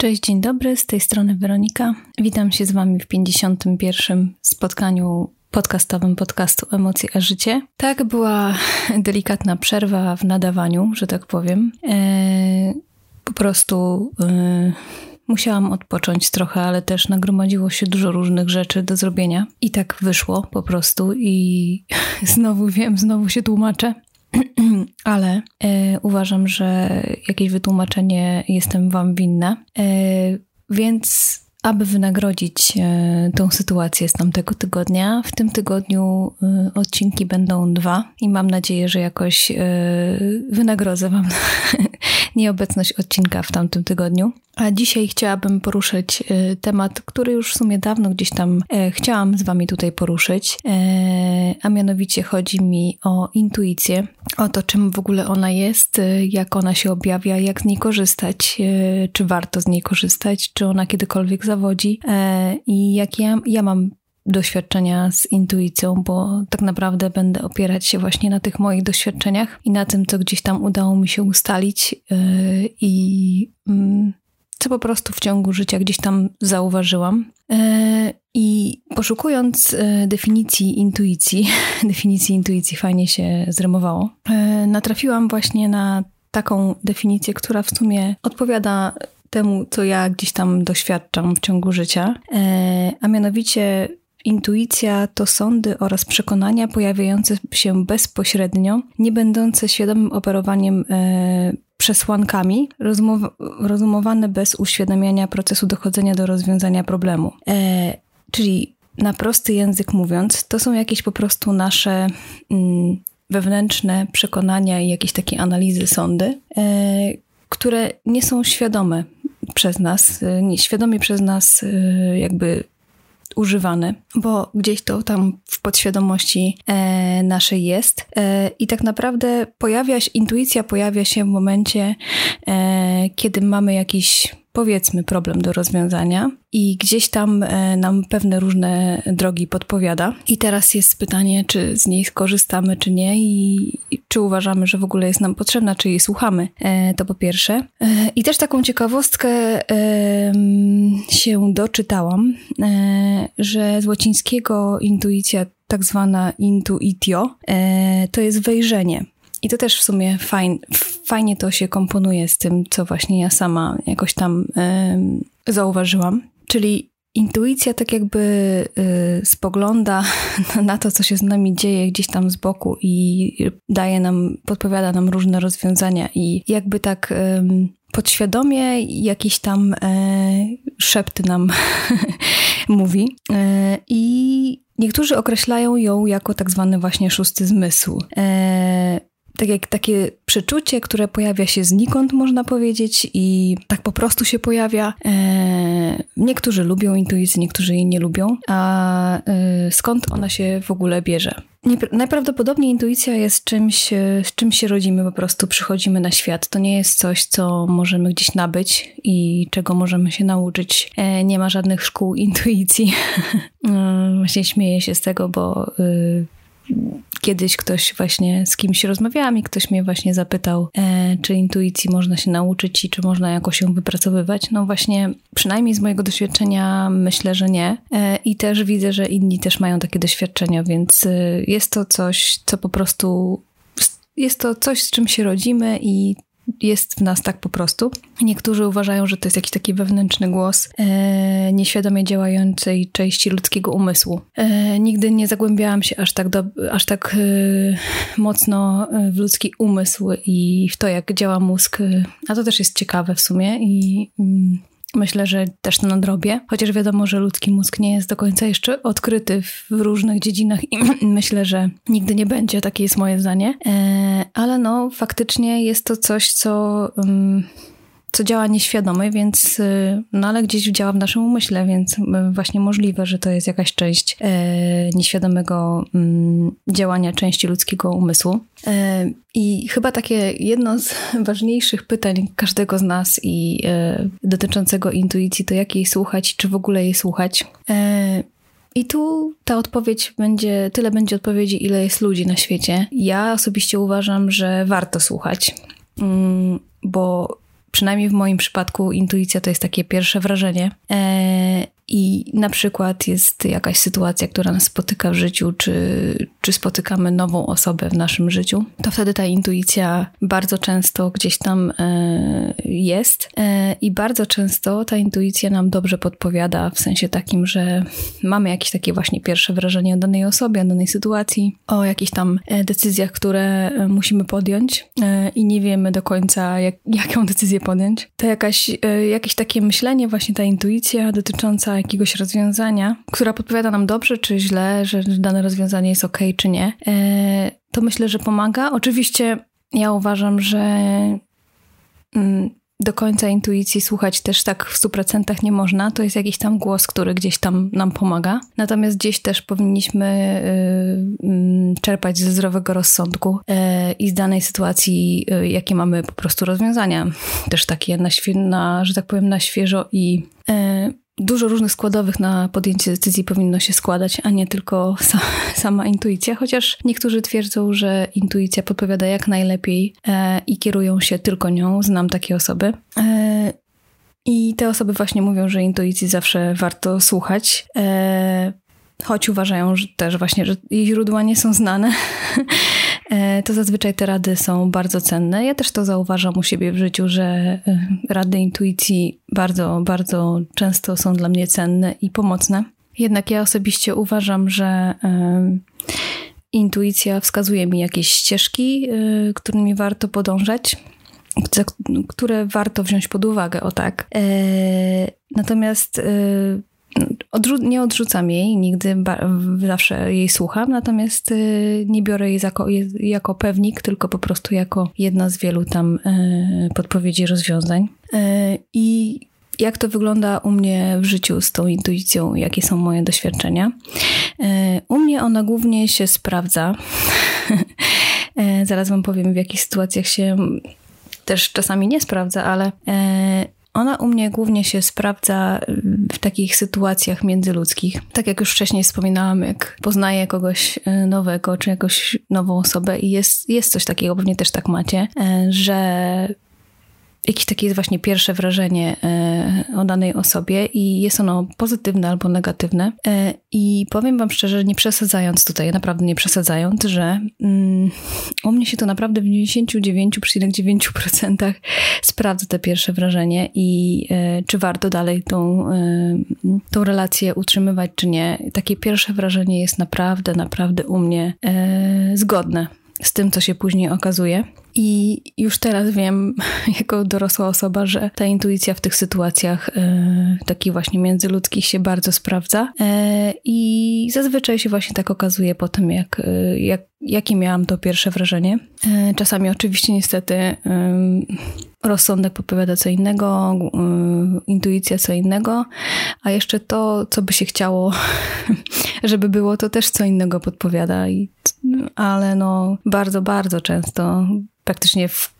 Cześć, dzień dobry, z tej strony Weronika. Witam się z Wami w 51. spotkaniu podcastowym podcastu Emocje a Życie. Tak, była delikatna przerwa w nadawaniu, że tak powiem. Eee, po prostu e, musiałam odpocząć trochę, ale też nagromadziło się dużo różnych rzeczy do zrobienia. I tak wyszło po prostu i znowu wiem, znowu się tłumaczę. ale e, uważam, że jakieś wytłumaczenie jestem Wam winna. E, więc aby wynagrodzić e, tą sytuację z tamtego tygodnia, w tym tygodniu e, odcinki będą dwa i mam nadzieję, że jakoś e, wynagrodzę Wam nieobecność odcinka w tamtym tygodniu. A dzisiaj chciałabym poruszyć e, temat, który już w sumie dawno gdzieś tam e, chciałam z Wami tutaj poruszyć, e, a mianowicie chodzi mi o intuicję, o to, czym w ogóle ona jest, jak ona się objawia, jak z niej korzystać, czy warto z niej korzystać, czy ona kiedykolwiek zawodzi. I jakie ja, ja mam doświadczenia z intuicją, bo tak naprawdę będę opierać się właśnie na tych moich doświadczeniach i na tym, co gdzieś tam udało mi się ustalić i mm, co po prostu w ciągu życia gdzieś tam zauważyłam. E, I poszukując e, definicji intuicji, definicji intuicji fajnie się zrymowało, e, natrafiłam właśnie na taką definicję, która w sumie odpowiada temu, co ja gdzieś tam doświadczam w ciągu życia, a mianowicie Intuicja to sądy oraz przekonania pojawiające się bezpośrednio, nie będące świadomym operowaniem przesłankami, rozumowane bez uświadamiania procesu dochodzenia do rozwiązania problemu. E, czyli na prosty język mówiąc, to są jakieś po prostu nasze mm, wewnętrzne przekonania i jakieś takie analizy, sądy, e, które nie są świadome przez nas, e, nie, świadomie przez nas e, jakby używane, bo gdzieś to tam w podświadomości e, naszej jest. E, I tak naprawdę pojawia się, intuicja pojawia się w momencie, e, kiedy mamy jakiś powiedzmy problem do rozwiązania i gdzieś tam e, nam pewne różne drogi podpowiada. I teraz jest pytanie, czy z niej skorzystamy, czy nie i, czy uważamy, że w ogóle jest nam potrzebna, czy jej słuchamy. E, to po pierwsze. E, I też taką ciekawostkę się doczytałam, że z łacińskiego intuicja tak zwana intuitio, to jest wejrzenie. I to też w sumie fajn, fajnie to się komponuje z tym, co właśnie ja sama jakoś tam y, zauważyłam. Czyli intuicja tak jakby y, spogląda na to, co się z nami dzieje gdzieś tam z boku i daje nam, podpowiada nam różne rozwiązania i jakby tak y, podświadomie jakieś tam e, szepty nam mówi. E, I niektórzy określają ją jako tak zwany właśnie szósty zmysł. E, tak jak takie przeczucie, które pojawia się znikąd, można powiedzieć, i tak po prostu się pojawia. E, niektórzy lubią intuicję, niektórzy jej nie lubią. A e, skąd ona się w ogóle bierze? Najprawdopodobniej intuicja jest czymś, e, z czym się rodzimy, po prostu przychodzimy na świat. To nie jest coś, co możemy gdzieś nabyć i czego możemy się nauczyć. E, nie ma żadnych szkół intuicji. Właśnie śmieję się z tego, bo y, kiedyś ktoś właśnie z kimś rozmawiałam i ktoś mnie właśnie zapytał, e, czy intuicji można się nauczyć i czy można jakoś ją wypracowywać. No właśnie, przynajmniej z mojego doświadczenia myślę, że nie. E, I też widzę, że inni też mają takie doświadczenia, więc e, jest to coś, co po prostu jest to coś, z czym się rodzimy i jest w nas tak po prostu. Niektórzy uważają, że to jest jakiś taki wewnętrzny głos e, nieświadomie działającej części ludzkiego umysłu. E, nigdy nie zagłębiałam się aż tak, do, aż tak e, mocno w ludzki umysł i w to, jak działa mózg, a to też jest ciekawe w sumie i mm, Myślę, że też nadrobię, chociaż wiadomo, że ludzki mózg nie jest do końca jeszcze odkryty w różnych dziedzinach i myślę, że nigdy nie będzie, takie jest moje zdanie. E, ale no, faktycznie jest to coś, co co działa nieświadomie, więc y, no ale gdzieś działa w naszym umyśle, więc y, właśnie możliwe, że to jest jakaś część e, nieświadomego mm, działania części ludzkiego umysłu. E, I chyba takie jedno z ważniejszych pytań każdego z nas i e, dotyczącego intuicji, to jak jej słuchać, czy w ogóle jej słuchać. I tu ta odpowiedź będzie, tyle będzie odpowiedzi, ile jest ludzi na świecie. Ja osobiście uważam, że warto słuchać, mm, bo przynajmniej w moim przypadku intuicja to jest takie pierwsze wrażenie. E, I na przykład jest jakaś sytuacja, która nas spotyka w życiu, czy, czy spotykamy nową osobę w naszym życiu, to wtedy ta intuicja bardzo często gdzieś tam e, jest. E, I bardzo często ta intuicja nam dobrze podpowiada, w sensie takim, że mamy jakieś takie właśnie pierwsze wrażenie o danej osobie, o danej sytuacji, o jakichś tam decyzjach, które musimy podjąć i nie wiemy do końca, jak, jaką decyzję podjąć. To jakaś, e, jakieś takie myślenie, właśnie ta intuicja dotycząca jakiegoś rozwiązania, która podpowiada nam dobrze czy źle, że dane rozwiązanie jest ok czy nie, e, to myślę, że pomaga. Oczywiście ja uważam, że mm, do końca intuicji słuchać też tak w 100% nie można. To jest jakiś tam głos, który gdzieś tam nam pomaga. Natomiast gdzieś też powinniśmy y, y, czerpać ze zdrowego rozsądku y, i z danej sytuacji, y, jakie mamy po prostu rozwiązania. Też takie na, na że tak powiem, na świeżo i y, dużo różnych składowych na podjęcie decyzji powinno się składać, a nie tylko sa, sama intuicja, chociaż niektórzy twierdzą, że intuicja podpowiada jak najlepiej e, i kierują się tylko nią. Znam takie osoby. E, I te osoby właśnie mówią, że intuicji zawsze warto słuchać. E, choć uważają że też właśnie, że jej źródła nie są znane, to zazwyczaj te rady są bardzo cenne. Ja też to zauważam u siebie w życiu, że e, rady intuicji bardzo, bardzo często są dla mnie cenne i pomocne. Jednak ja osobiście uważam, że e, intuicja wskazuje mi jakieś ścieżki, którymi warto podążać, które warto wziąć pod uwagę, o tak. Natomiast Odrzu- nie odrzucam jej, nigdy zawsze jej słucham, natomiast y, nie biorę jej jako, jako pewnik, tylko po prostu jako jedna z wielu tam y, podpowiedzi rozwiązań. Y, I jak to wygląda u mnie w życiu z tą intuicją, jakie są moje doświadczenia? U mnie ona głównie się sprawdza. Zaraz Wam powiem, w jakich sytuacjach się też czasami nie sprawdza, ale ona u mnie głównie się sprawdza w takich sytuacjach międzyludzkich. Tak jak już wcześniej wspominałam, jak poznaję kogoś e, nowego, czy jakąś nową osobę i jest, jest coś takiego, pewnie też tak macie, e, że jakieś takie jest właśnie pierwsze wrażenie e, o danej osobie i jest ono pozytywne albo negatywne. E, I powiem Wam szczerze, nie przesadzając tutaj, naprawdę nie przesadzając, że mm, u mnie się to naprawdę w 99,9% sprawdza te pierwsze wrażenie i e, czy warto dalej tą, tą relację utrzymywać, czy nie. Takie pierwsze wrażenie jest naprawdę, naprawdę u mnie zgodne z tym, co się później okazuje. I już teraz wiem, jako dorosła osoba, że ta intuicja w tych sytuacjach e, takich właśnie międzyludzkich się bardzo sprawdza. E, I zazwyczaj się właśnie tak okazuje po tym, jak, e, jak, jakie miałam to pierwsze wrażenie. E, czasami oczywiście niestety rozsądek podpowiada co innego, e, intuicja co innego, a jeszcze to, co by się chciało, żeby było, to też co innego podpowiada. I, ale no bardzo, bardzo często praktycznie w,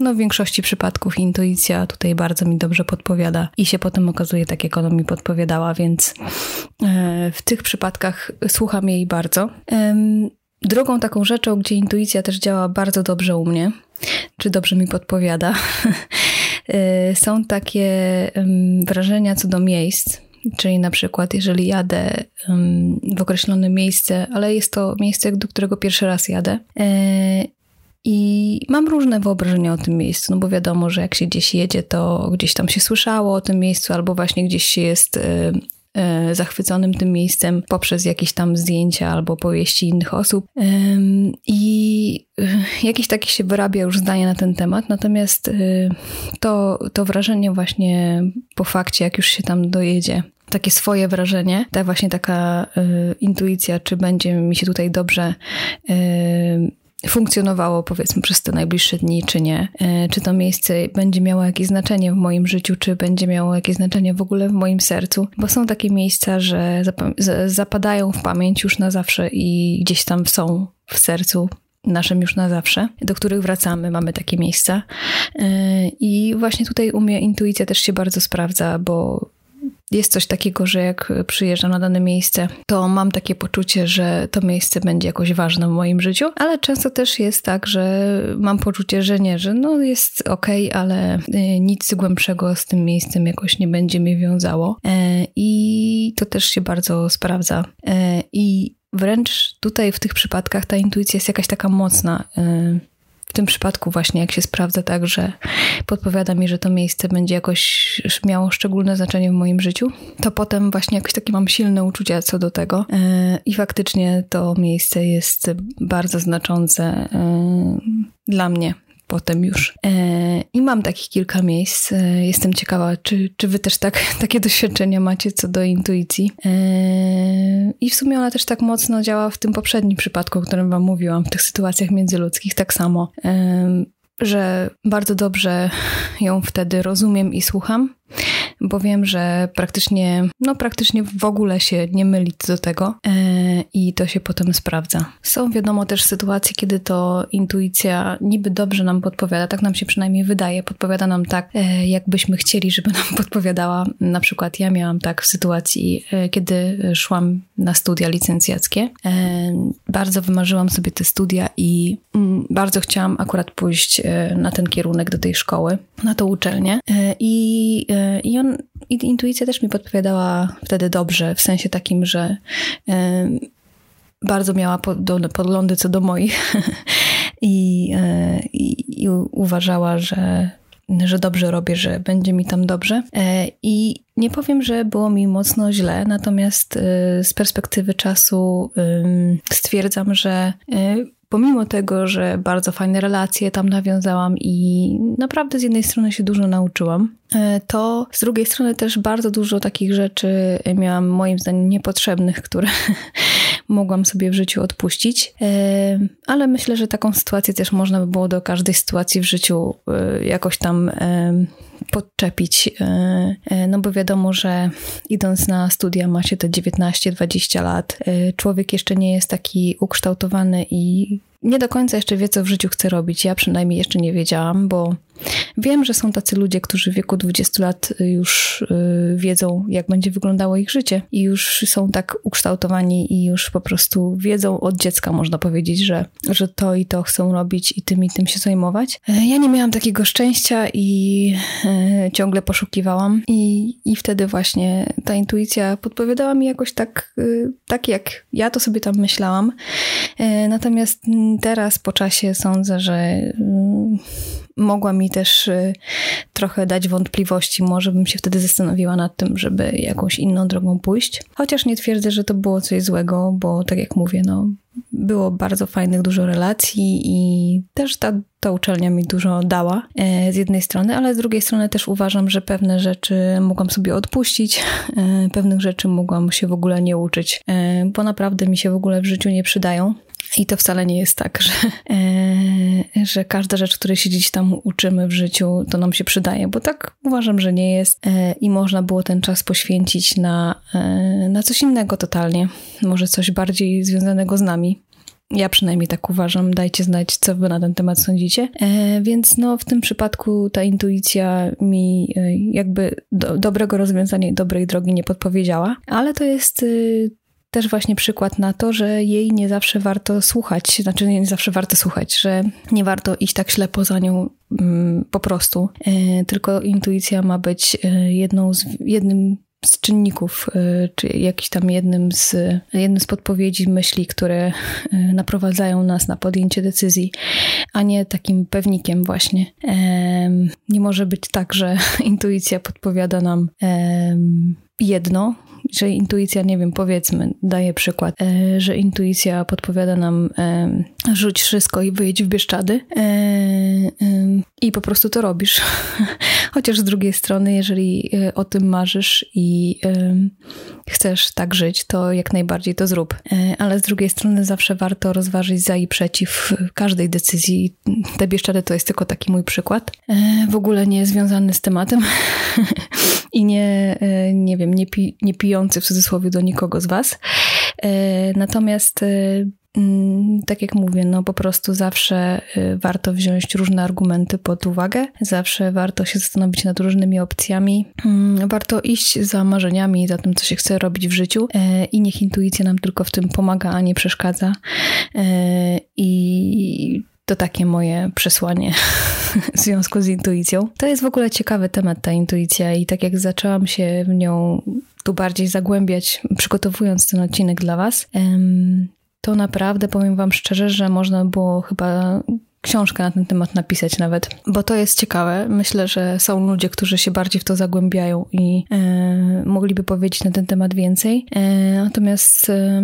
no, w większości przypadków intuicja tutaj bardzo mi dobrze podpowiada i się potem okazuje tak, jak ona mi podpowiadała, więc e, w tych przypadkach słucham jej bardzo. Drugą taką rzeczą, gdzie intuicja też działa bardzo dobrze u mnie, czy dobrze mi podpowiada, e, są takie wrażenia co do miejsc. Czyli na przykład, jeżeli jadę w określone miejsce, ale jest to miejsce, do którego pierwszy raz jadę, e, i mam różne wyobrażenia o tym miejscu, no bo wiadomo, że jak się gdzieś jedzie, to gdzieś tam się słyszało o tym miejscu, albo właśnie gdzieś się jest e, e, zachwyconym tym miejscem poprzez jakieś tam zdjęcia albo powieści innych osób. I e, jakieś takie się wyrabia już zdanie na ten temat, natomiast to, to wrażenie właśnie po fakcie, jak już się tam dojedzie, takie swoje wrażenie, tak właśnie taka intuicja, czy będzie mi się tutaj dobrze funkcjonowało powiedzmy przez te najbliższe dni, czy nie. E, czy to miejsce będzie miało jakieś znaczenie w moim życiu, czy będzie miało jakieś znaczenie w ogóle w moim sercu, bo są takie miejsca, że zapadają w pamięć już na zawsze i gdzieś tam są w sercu naszym już na zawsze, do których wracamy, mamy takie miejsca. E, I właśnie tutaj u mnie intuicja też się bardzo sprawdza, bo jest coś takiego, że jak przyjeżdżam na dane miejsce, to mam takie poczucie, że to miejsce będzie jakoś ważne w moim życiu, ale często też jest tak, że mam poczucie, że nie, że no jest okay, ale y, nic głębszego z tym miejscem jakoś nie będzie mnie wiązało. E, I to też się bardzo sprawdza. E, I wręcz tutaj w tych przypadkach ta intuicja jest jakaś taka mocna. E, w tym przypadku właśnie jak się sprawdza tak, że podpowiada mi, że to miejsce będzie jakoś miało szczególne znaczenie w moim życiu, to potem właśnie jakoś takie mam silne uczucia co do tego. I faktycznie to miejsce jest bardzo znaczące dla mnie potem już. E, I mam takich kilka miejsc. E, jestem ciekawa, czy, czy wy też tak, takie doświadczenia macie co do intuicji. E, I w sumie ona też tak mocno działa w tym poprzednim przypadku, o którym wam mówiłam, w tych sytuacjach międzyludzkich, tak samo że bardzo dobrze ją wtedy rozumiem i słucham, bo wiem, że praktycznie, no praktycznie w ogóle się nie myli do tego e, i to się potem sprawdza. Są wiadomo też sytuacje, kiedy to intuicja niby dobrze nam podpowiada, tak nam się przynajmniej wydaje, podpowiada nam tak, e, jakbyśmy chcieli, żeby nam podpowiadała. Na przykład ja miałam tak w sytuacji, e, kiedy szłam na studia licencjackie. Bardzo wymarzyłam sobie te studia i mm, bardzo chciałam akurat pójść na ten kierunek do tej szkoły, na tą uczelnię i i, on, i intuicja też mi podpowiadała wtedy dobrze, w sensie takim, że bardzo miała podglądy co do moich I, e, i, i uważała, że że dobrze robię, że będzie mi tam dobrze. E, I nie powiem, że było mi mocno źle, natomiast e, z perspektywy czasu stwierdzam, że pomimo tego, że bardzo fajne relacje tam nawiązałam i naprawdę z jednej strony się dużo nauczyłam, e, to z drugiej strony też bardzo dużo takich rzeczy miałam moim zdaniem niepotrzebnych, które mogłam sobie w życiu odpuścić. E, ale myślę, że taką sytuację też można by było do każdej sytuacji w życiu e, jakoś tam podczepić. No bo wiadomo, że idąc na studia ma się te 19-20 lat. Człowiek jeszcze nie jest taki ukształtowany i nie do końca jeszcze wie, co w życiu chce robić. Ja przynajmniej jeszcze nie wiedziałam, bo wiem, że są tacy ludzie, którzy w wieku 20 lat już y, wiedzą, jak będzie wyglądało ich życie i już są tak ukształtowani i już po prostu wiedzą od dziecka, można powiedzieć, że, że to i to chcą robić i tym i tym się zajmować. E, ja nie miałam takiego szczęścia i e, ciągle poszukiwałam i, i wtedy właśnie ta intuicja podpowiadała mi jakoś tak, y, tak jak ja to sobie tam myślałam. E, natomiast teraz po czasie sądzę, że mm, mogła mi też y, trochę dać wątpliwości. Może bym się wtedy zastanowiła nad tym, żeby jakąś inną drogą pójść. Chociaż nie twierdzę, że to było coś złego, bo tak jak mówię, no, było bardzo fajnych, dużo relacji i też ta, ta uczelnia mi dużo dała e, z jednej strony, ale z drugiej strony też uważam, że pewne rzeczy mogłam sobie odpuścić, e, pewnych rzeczy mogłam się w ogóle nie uczyć, e, bo naprawdę mi się w ogóle w życiu nie przydają. I to wcale nie jest tak, że, e, że każda rzecz, której się gdzieś tam uczymy w życiu, to nam się przydaje, bo tak uważam, że nie jest e, i można było ten czas poświęcić na, e, na coś innego totalnie, może coś bardziej związanego z nami. Ja przynajmniej tak uważam. Dajcie znać, co wy na ten temat sądzicie. E, więc no, w tym przypadku ta intuicja mi e, jakby do, dobrego rozwiązania i dobrej drogi nie podpowiedziała, ale to jest y, też właśnie przykład na to, że jej nie zawsze warto słuchać, znaczy nie zawsze warto słuchać, że nie warto iść tak ślepo za nią mm, po prostu, e, tylko intuicja ma być e, jedną z, jednym z czynników, e, czy jakiś tam jednym z, jednym z podpowiedzi, myśli, które naprowadzają nas na podjęcie decyzji, a nie takim pewnikiem właśnie. Nie może być tak, że intuicja podpowiada nam jedno, że intuicja, nie wiem, powiedzmy, daje przykład, e, że intuicja podpowiada nam e, rzuć wszystko i wyjedź w Bieszczady e, i po prostu to robisz. Chociaż z drugiej strony, jeżeli o tym marzysz i chcesz tak żyć, to jak najbardziej to zrób. Ale z drugiej strony zawsze warto rozważyć za i przeciw każdej decyzji. Te Bieszczady to jest tylko taki mój przykład. W ogóle nie związany z tematem i nie, nie wiem, nie, pi, nie pijący w cudzysłowie do nikogo z Was. E, natomiast e, tak jak mówię, no po prostu zawsze y, warto wziąć różne argumenty pod uwagę, zawsze warto się zastanowić nad różnymi opcjami, mm, warto iść za marzeniami, za tym, co się chce robić w życiu e, i niech intuicja nam tylko w tym pomaga, a nie przeszkadza. E, I to takie moje przesłanie w związku z intuicją. To jest w ogóle ciekawy temat, ta intuicja, i tak jak zaczęłam się w nią tu bardziej zagłębiać, przygotowując ten odcinek dla Was, to naprawdę powiem Wam szczerze, że można było chyba książkę na ten temat napisać nawet, bo to jest ciekawe. Myślę, że są ludzie, którzy się bardziej w to zagłębiają i e, mogliby powiedzieć na ten temat więcej. E, natomiast e,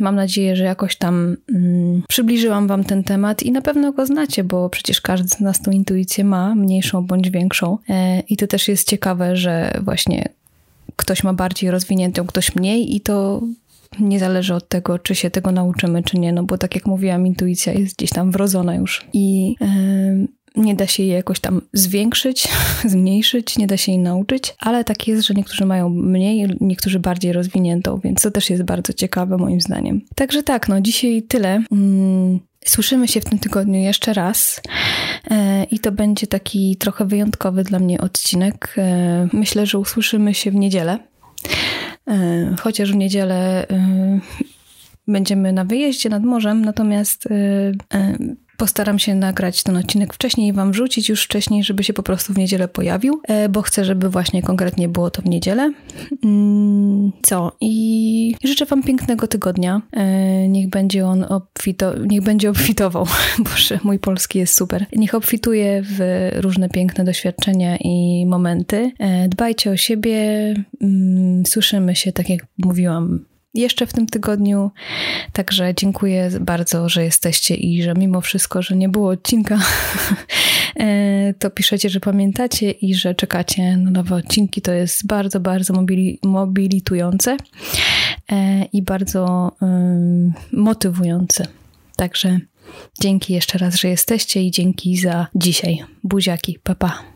mam nadzieję, że jakoś tam mm, przybliżyłam Wam ten temat i na pewno go znacie, bo przecież każdy z nas tą intuicję ma, mniejszą bądź większą. E, I to też jest ciekawe, że właśnie ktoś ma bardziej rozwiniętą, ktoś mniej i to nie zależy od tego, czy się tego nauczymy, czy nie, no bo tak jak mówiłam, intuicja jest gdzieś tam wrodzona już i yy, nie da się jej jakoś tam zwiększyć, zmniejszyć, nie da się jej nauczyć, ale tak jest, że niektórzy mają mniej, niektórzy bardziej rozwiniętą, więc to też jest bardzo ciekawe moim zdaniem. Także tak, no dzisiaj tyle. Mm, Słyszymy się w tym tygodniu jeszcze raz e, i to będzie taki trochę wyjątkowy dla mnie odcinek. E, myślę, że usłyszymy się w niedzielę. E, chociaż w niedzielę będziemy na wyjeździe nad morzem, natomiast Postaram się nagrać ten odcinek wcześniej i Wam wrzucić już wcześniej, żeby się po prostu w niedzielę pojawił, bo chcę, żeby właśnie konkretnie było to w niedzielę. Mm, co? I życzę Wam pięknego tygodnia. Niech będzie on obfito... niech będzie obfitował. Boże, mój polski jest super. Niech obfituje w różne piękne doświadczenia i momenty. Dbajcie o siebie. Mm, słyszymy się, tak jak mówiłam, jeszcze w tym tygodniu. Także dziękuję bardzo, że jesteście i że mimo wszystko, że nie było odcinka, e, to piszecie, że pamiętacie i że czekacie na nowe odcinki. To jest bardzo, bardzo mobili mobilitujące e, i bardzo motywujące. Także dzięki jeszcze raz, że jesteście i dzięki za dzisiaj. Buziaki, papa. Pa.